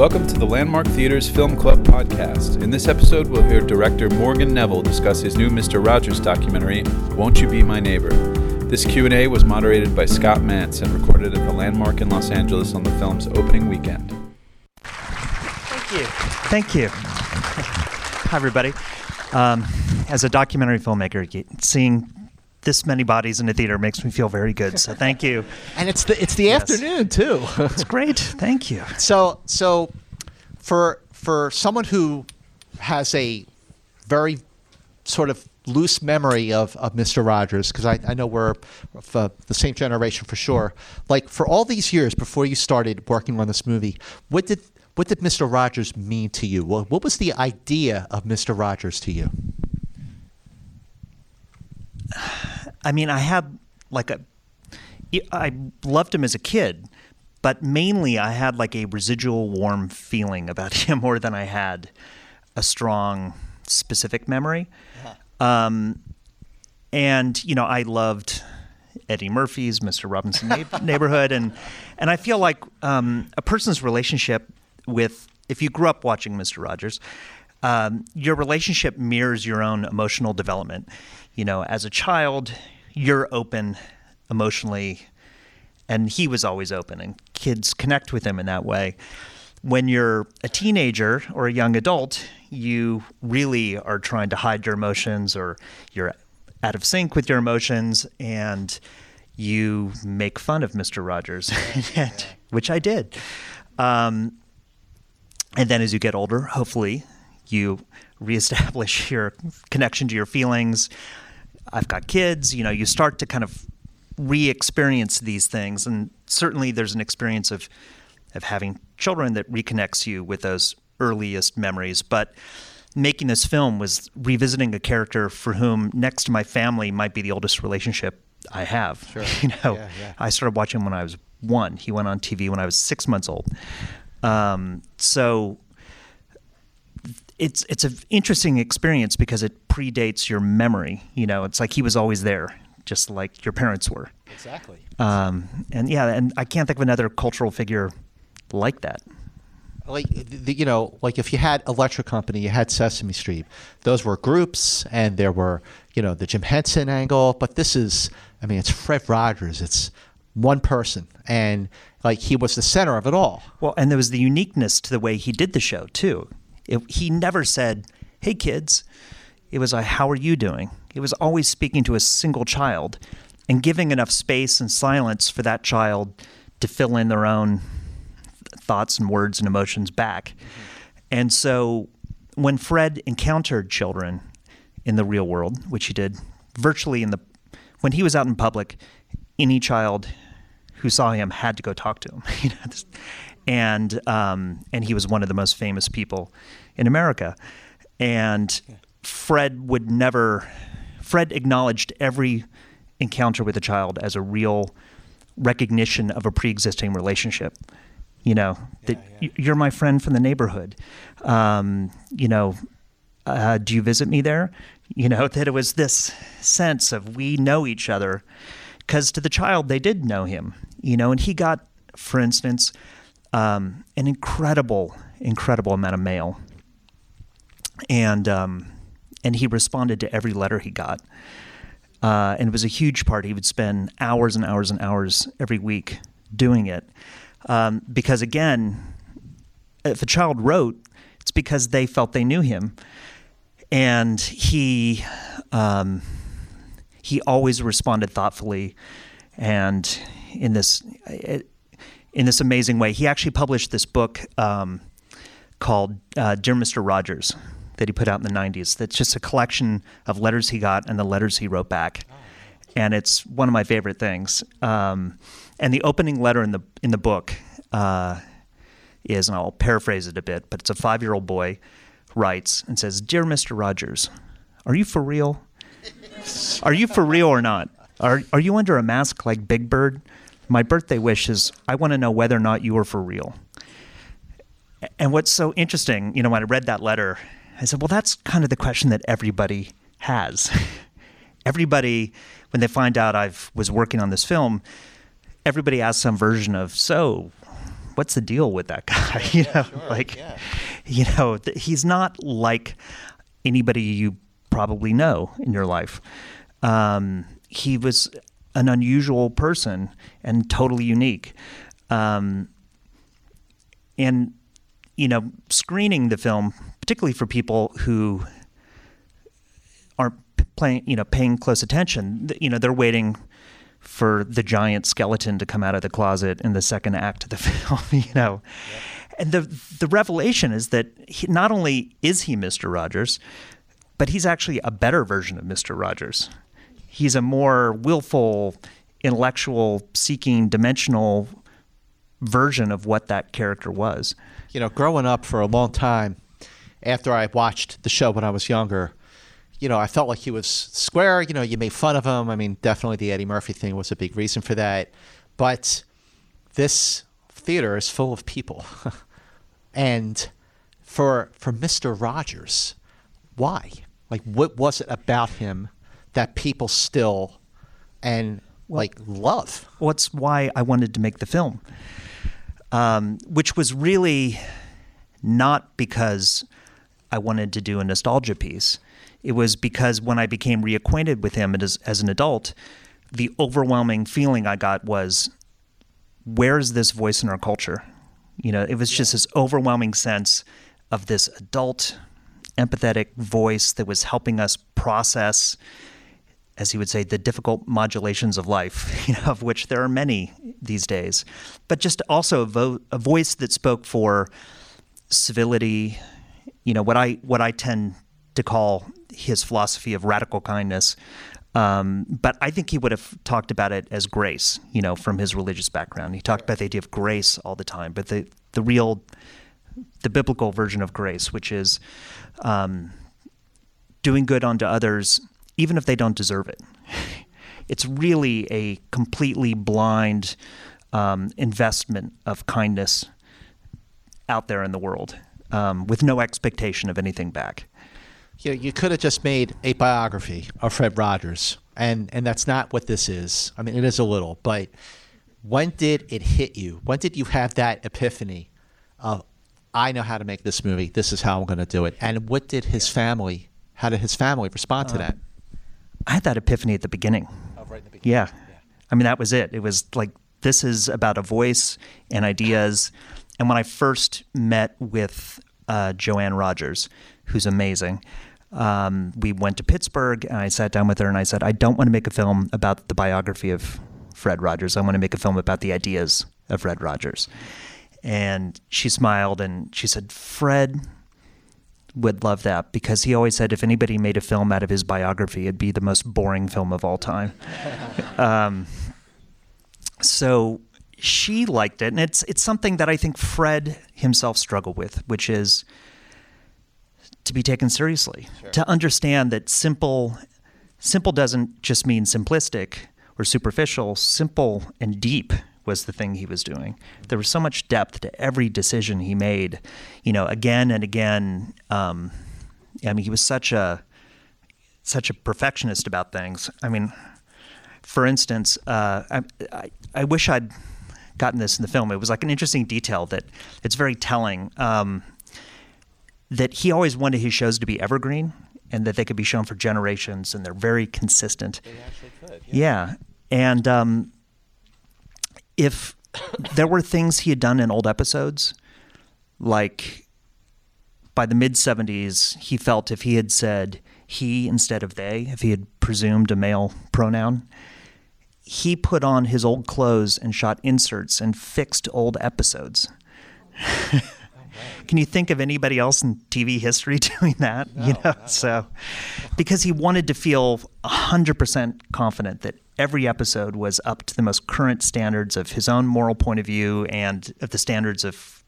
Welcome to the Landmark Theater's Film Club podcast. In this episode, we'll hear director Morgan Neville discuss his new Mr. Rogers documentary, Won't You Be My Neighbor? This Q&A was moderated by Scott Mantz and recorded at the Landmark in Los Angeles on the film's opening weekend. Thank you. Thank you. Hi, everybody. Um, as a documentary filmmaker, seeing this many bodies in a theater makes me feel very good. So thank you. and it's the it's the Yes. afternoon too. It's great. Thank you. so so for for someone who has a very sort of loose memory of, of Mr. Rogers, because I, I know we're of, uh, the same generation for sure. Like for all these years before you started working on this movie, what did what did Mr. Rogers mean to you? What, what was the idea of Mr. Rogers to you? I mean, I had like a. I loved him as a kid, but mainly I had like a residual warm feeling about him more than I had a strong specific memory. Um, and you know, I loved Eddie Murphy's Mr. Robinson Neigh- Neighborhood, and and I feel like um, a person's relationship with if you grew up watching Mr. Rogers, um, your relationship mirrors your own emotional development. You know, as a child, you're open emotionally, and he was always open, and kids connect with him in that way. When you're a teenager or a young adult, you really are trying to hide your emotions or you're out of sync with your emotions and you make fun of Mr. Rogers, which I did. Um, and then as you get older, hopefully, you reestablish your connection to your feelings. I've got kids, you know, you start to kind of re experience these things. And certainly there's an experience of, of having children that reconnects you with those earliest memories. But making this film was revisiting a character for whom, next to my family, might be the oldest relationship I have. Sure. You know, Yeah, yeah. I started watching him when I was one. He went on TV when I was six months old. Um, so it's it's an interesting experience because it predates your memory. You know, it's like he was always there, just like your parents were. Exactly. Um, and yeah, and I can't think of another cultural figure like that. like the, you know like if you had electric company you had sesame street those were groups and there were you know the jim henson angle but this is i mean it's fred rogers it's one person and like he was the center of it all Well, and there was the uniqueness to the way he did the show too. It, he never said, "Hey kids," it was a "How are you doing?" It was always speaking to a single child and giving enough space and silence for that child to fill in their own thoughts and words and emotions back. And so when Fred encountered children in the real world, which he did virtually in the when he was out in public, any child who saw him had to go talk to him. You know, this- and um, and he was one of the most famous people in America. And Fred would never. Fred acknowledged every encounter with a child as a real recognition of a pre-existing relationship. You know that y- you're my friend from the neighborhood. Um, you know, uh, do you visit me there? You know that it was this sense of we know each other, because to the child they did know him. You know, and he got, for instance, um, an incredible, incredible amount of mail, and um, and he responded to every letter he got. Uh, and it was a huge part. He would spend hours and hours and hours every week doing it. Um, because again, if a child wrote, it's because they felt they knew him. And he, um, he always responded thoughtfully and in this, in this amazing way. He actually published this book um, called uh, Dear Mr. Rogers that he put out in the 90s. That's just a collection of letters he got and the letters he wrote back. And it's one of my favorite things. Um, and the opening letter in the in the book uh, is, and I'll paraphrase it a bit, but it's a five year old boy writes and says, "Dear Mr. Rogers, are you for real? Are you for real or not? Are are you under a mask like Big Bird? My birthday wish is I want to know whether or not you are for real." And what's so interesting, you know, when I read that letter, I said, well, that's kind of the question that everybody has. everybody, when they find out I was working on this film, everybody asks some version of, so what's the deal with that guy? you know, like, you know, th- he's not like anybody you probably know in your life. Um, he was an unusual person and totally unique. Um, and you know, screening the film, particularly for people who aren't playing, you know, paying close attention, you know, they're waiting for the giant skeleton to come out of the closet in the second act of the film, you know. And the the revelation is that he, not only is he Mr. Rogers, but he's actually a better version of Mr. Rogers. He's a more willful, intellectual, seeking, dimensional version of what that character was. You know, growing up for a long time, after I watched the show when I was younger, you know, I felt like he was square. You know, you made fun of him. I mean, definitely the Eddie Murphy thing was a big reason for that. But this theater is full of people. and for for Mr. Rogers, why? Like what was it about him that people still and like love? What's why I wanted to make the film, um, which was really not because I wanted to do a nostalgia piece. It was because when I became reacquainted with him as, as an adult, the overwhelming feeling I got was, where is this voice in our culture? You know, it was just this overwhelming sense of this adult, empathetic voice that was helping us process, as he would say, the difficult modulations of life, you know, of which there are many these days, but just also a, vo- a voice that spoke for civility, you know, what I what I tend to call his philosophy of radical kindness. Um, but I think he would have talked about it as grace, you know, from his religious background. He talked about the idea of grace all the time, but the the real, the biblical version of grace, which is um, doing good unto others, even if they don't deserve it. It's really a completely blind um, investment of kindness out there in the world, um, with no expectation of anything back you know, you could have just made a biography of Fred Rogers, and and that's not what this is. I mean, it is a little, but when did it hit you? When did you have that epiphany of I know how to make this movie. This is how I'm going to do it. And what did his family? How did his family respond to that? I had that epiphany at the beginning. Oh, right in the beginning. Yeah. I mean, that was it. It was like, this is about a voice and ideas. And when I first met with uh, Joanne Rogers, who's amazing, um, we went to Pittsburgh and I sat down with her and I said, I don't want to make a film about the biography of Fred Rogers. I want to make a film about the ideas of Fred Rogers. And she smiled and she said, Fred would love that because he always said if anybody made a film out of his biography, it'd be the most boring film of all time. um, so she liked it, and it's it's something that I think Fred himself struggled with, which is to be taken seriously, to understand that simple simple doesn't just mean simplistic or superficial. Simple and deep was the thing he was doing. There was so much depth to every decision he made, you know, again and again. Um, I mean, he was such a such a perfectionist about things. I mean, for instance, uh, I, I, I wish I'd gotten this in the film. It was like an interesting detail that it's very telling. Um, that he always wanted his shows to be evergreen and that they could be shown for generations and they're very consistent. They actually could. Yeah. And um, if there were things he had done in old episodes, like by the mid 70s, he felt if he had said he instead of they, if he had presumed a male pronoun, he put on his old clothes and shot inserts and fixed old episodes. Can you think of anybody else in TV history doing that? No, you know, so because he wanted to feel 100% confident that every episode was up to the most current standards of his own moral point of view and of the standards of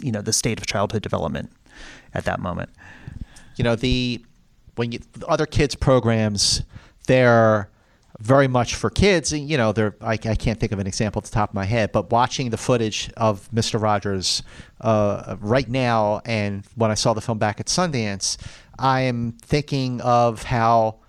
you know, the state of childhood development at that moment. you know the when you the other kids programs they're very much for kids you know they're I, I can't think of an example at the top of my head but watching the footage of mr rogers uh, right now and when i saw the film back at sundance i am thinking of how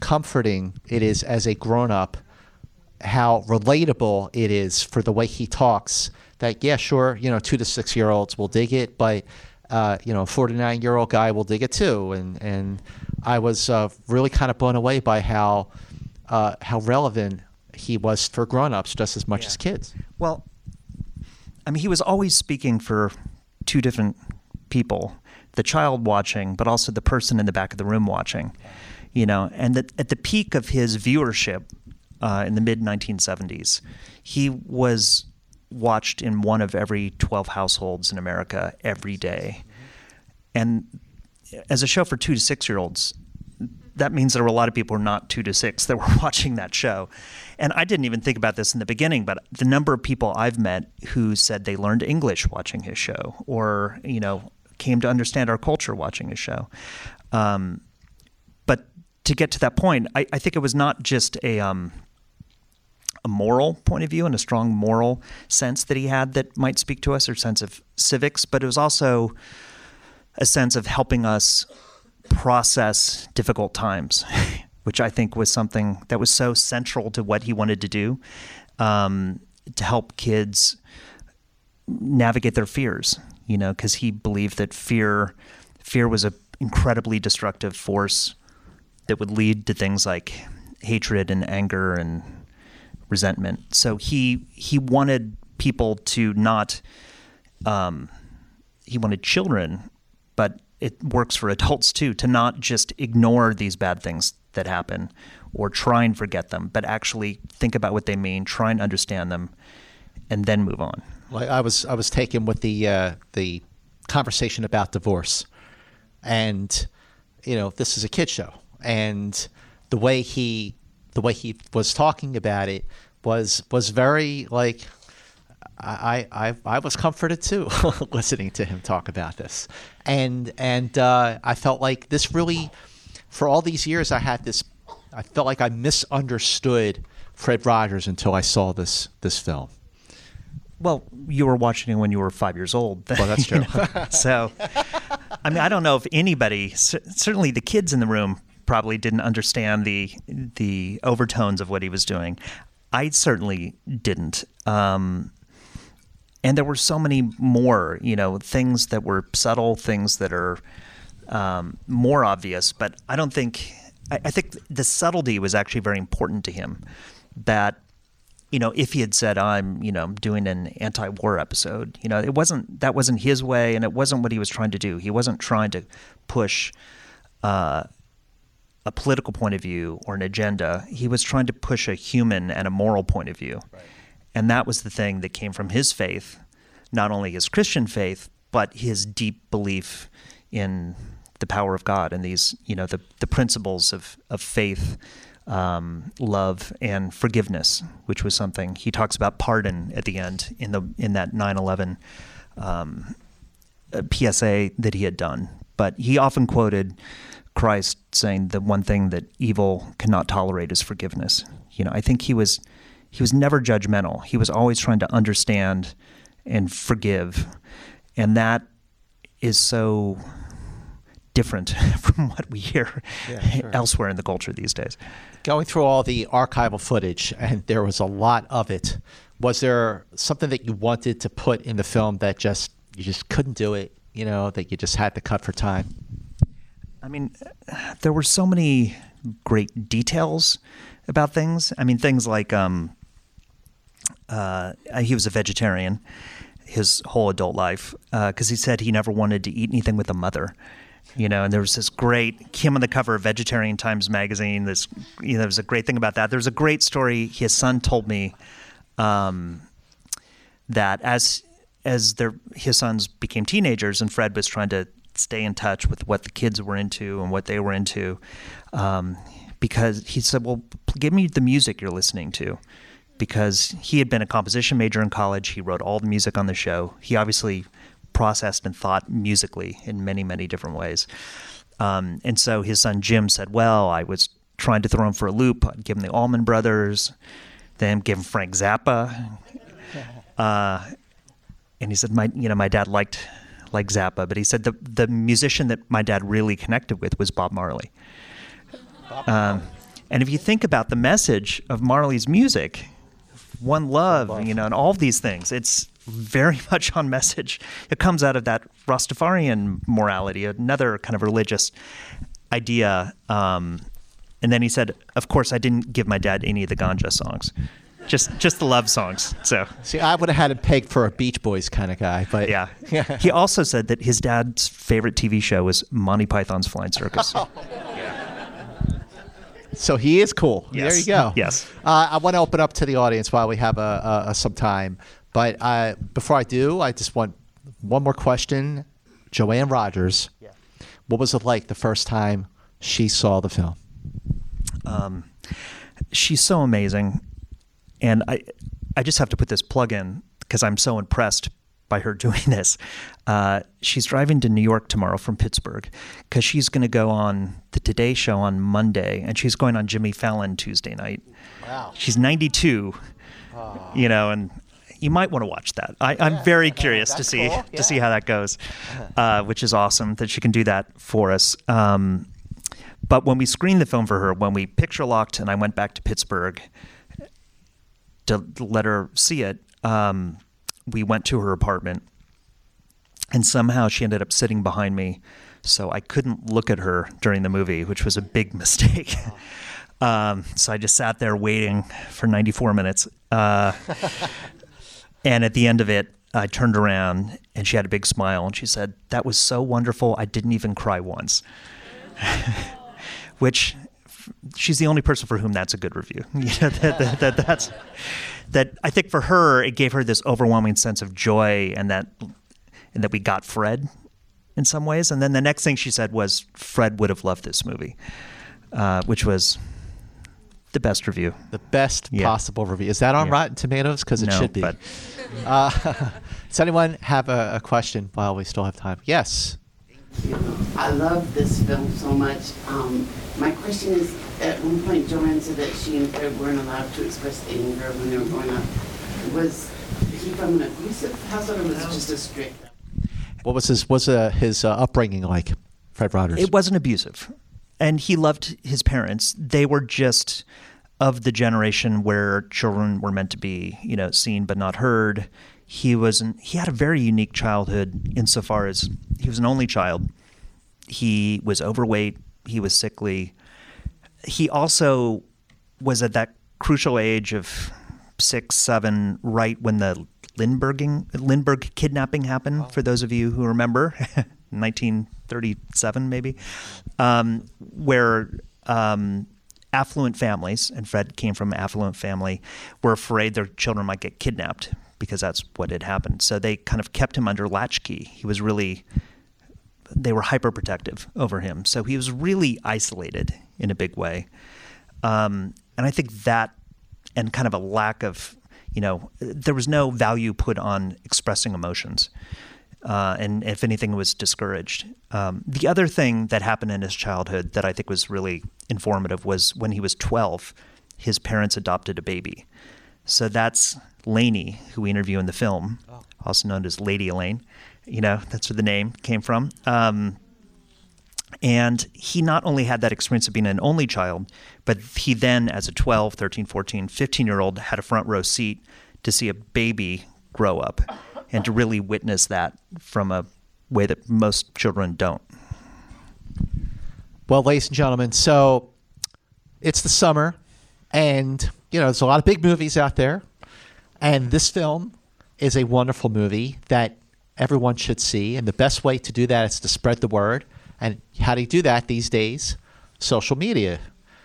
comforting it is as a grown-up how relatable it is for the way he talks that yeah, sure, you know, two to six year olds will dig it, but uh, you know, a 49 year old guy will dig it too. And and I was uh, really kind of blown away by how uh, how relevant he was for grown ups just as much Yeah. as kids. Well, I mean, he was always speaking for two different people the child watching, but also the person in the back of the room watching. You know, and at the peak of his viewership uh, in the mid 1970s, he was watched in one of every 12 households in America every day. And as a show for two to six year olds, that means there were a lot of people who are not two to six that were watching that show. And I didn't even think about this in the beginning, but the number of people I've met who said they learned English watching his show or, you know, came to understand our culture watching his show. Um, to get to that point, I, I think it was not just a, um, a moral point of view and a strong moral sense that he had that might speak to us or sense of civics, but it was also a sense of helping us process difficult times, which I think was something that was so central to what he wanted to do um, to help kids navigate their fears. You know, because he believed that fear, fear was an incredibly destructive force that would lead to things like hatred and anger and resentment. So he he wanted people to not. Um, he wanted children, but it works for adults too, to not just ignore these bad things that happen or try and forget them, but actually think about what they mean, try and understand them, and then move on. Like I was, I was taken with the uh, the conversation about divorce, and you know, this is a kid show, and the way he, the way he was talking about it was was very like. I, I I was comforted too listening to him talk about this, and and uh, I felt like this really, for all these years, I had this, I felt like I misunderstood Fred Rogers until I saw this this film. Well, you were watching it when you were five years old. Well, that's true. so, I mean, I don't know if anybody, certainly the kids in the room, probably didn't understand the the overtones of what he was doing. I certainly didn't. Um, and there were so many more, you know, things that were subtle, things that are um, more obvious. But I don't think. I, I think the subtlety was actually very important to him. That you know, if he had said, "I'm, you know, doing an anti-war episode," you know, it wasn't that wasn't his way, and it wasn't what he was trying to do. He wasn't trying to push uh, a political point of view or an agenda. He was trying to push a human and a moral point of view, and that was the thing that came from his faith, not only his Christian faith, but his deep belief in the power of God and these, you know, the the principles of of faith um, love and forgiveness, which was something he talks about pardon at the end in the in that 9/11 um, uh, PSA that he had done. But he often quoted Christ saying the one thing that evil cannot tolerate is forgiveness. You know, I think he was he was never judgmental. He was always trying to understand and forgive, and that is so different from what we hear Yeah, sure. elsewhere in the culture these days. going through all the archival footage, and there was a lot of it. Was there something that you wanted to put in the film that just you just couldn't do it? You know, that you just had to cut for time. I mean, there were so many great details about things. I mean, things like um, uh, he was a vegetarian his whole adult life because he said he never wanted to eat anything with a mother. You know, and there was this great him on the cover of Vegetarian Times magazine. This, you know, there was a great thing about that. There was a great story his son told me um, that as as their his sons became teenagers and Fred was trying to stay in touch with what the kids were into and what they were into, um, because he said, "Well, give me the music you're listening to." Because he had been a composition major in college, he wrote all the music on the show. He obviously processed and thought musically in many, many different ways. Um, and so his son Jim said, "Well, I was trying to throw him for a loop. I'd give him the Allman Brothers, then give him Frank Zappa." Uh, and he said, "My, you know, my dad liked liked Zappa, but he said the the musician that my dad really connected with was Bob Marley." Um, and if you think about the message of Marley's music, one love, you know, and all of these things, it's very much on message. It comes out of that Rastafarian morality, another kind of religious idea. Um, and then he said, "Of course, I didn't give my dad any of the ganja songs, just just the love songs." So See, I would have had him pegged for a Beach Boys kind of guy, but yeah. he also said that his dad's favorite TV show was Monty Python's Flying Circus. So he is cool. Yes. There you go. Yes. Uh, I want to open up to the audience while we have uh, uh, some time. But uh, before I do, I just want one more question. Joanne Rogers, Yeah. what was it like the first time she saw the film? Um, she's so amazing, and I I just have to put this plug in because I'm so impressed by her doing this. Uh, she's driving to New York tomorrow from Pittsburgh because she's going to go on the Today Show on Monday, and she's going on Jimmy Fallon Tuesday night. Wow. She's 92, you know, and you might want to watch that. I, I'm very curious to see cool. to see how that goes, uh, which is awesome that she can do that for us. Um, but when we screened the film for her, when we picture locked, and I went back to Pittsburgh to let her see it, um, we went to her apartment, and somehow she ended up sitting behind me, so I couldn't look at her during the movie, which was a big mistake. Um, so I just sat there waiting for 94 minutes. Uh, and at the end of it, I turned around and she had a big smile and she said, That was so wonderful. I didn't even cry once. Which she's the only person for whom that's a good review. That, that, that, that's, that I think for her, it gave her this overwhelming sense of joy and that, and that we got Fred in some ways. And then the next thing she said was, Fred would have loved this movie, uh, which was the best review. The best Yeah. possible review. Is that on Yeah. Rotten Tomatoes? Because it No, should be. but- Uh, does anyone have a, a question while we still have time? Yes. I love this film so much. Um, my question is, at one point Joanne said that she and Fred weren't allowed to express anger when they were growing up. Was he from an abusive household or was it just a strict? What was his was uh, his uh, upbringing like, Fred Rogers? It wasn't abusive. And he loved his parents. They were just of the generation where children were meant to be, you know, seen but not heard. He was an, he had a very unique childhood insofar as he was an only child. He was overweight, he was sickly. He also was at that crucial age of six, seven, right when the Lindberghing, Lindbergh kidnapping happened. For those of you who remember, 1937 maybe, um, where um, affluent families, and Fred came from an affluent family, were afraid their children might get kidnapped because that's what had happened. So they kind of kept him under latchkey. He was really they were hyper protective over him. So he was really isolated in a big way. Um, and I think that, and kind of a lack of, you know, there was no value put on expressing emotions. Uh, and if anything, was discouraged. Um, the other thing that happened in his childhood that I think was really informative was when he was 12, his parents adopted a baby. So that's Lainey, who we interview in the film, also known as Lady Elaine. You know, that's where the name came from. Um, and he not only had that experience of being an only child, but he then, as a 12, 13, 14, 15 year old, had a front row seat to see a baby grow up and to really witness that from a way that most children don't. Well, ladies and gentlemen, so it's the summer, and you know there's a lot of big movies out there, and this film is a wonderful movie that everyone should see. And the best way to do that is to spread the word. And how do you do that these days? Social media.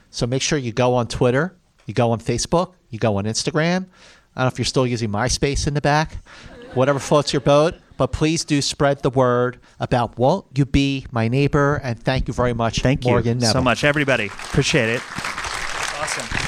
So make sure you go on Twitter, you go on Facebook, you go on Instagram. I don't know if you're still using MySpace in the back, whatever floats your boat. But please do spread the word about Won't You Be My Neighbor? And thank you very much, Thank you Morgan so much, everybody. Appreciate it. Awesome.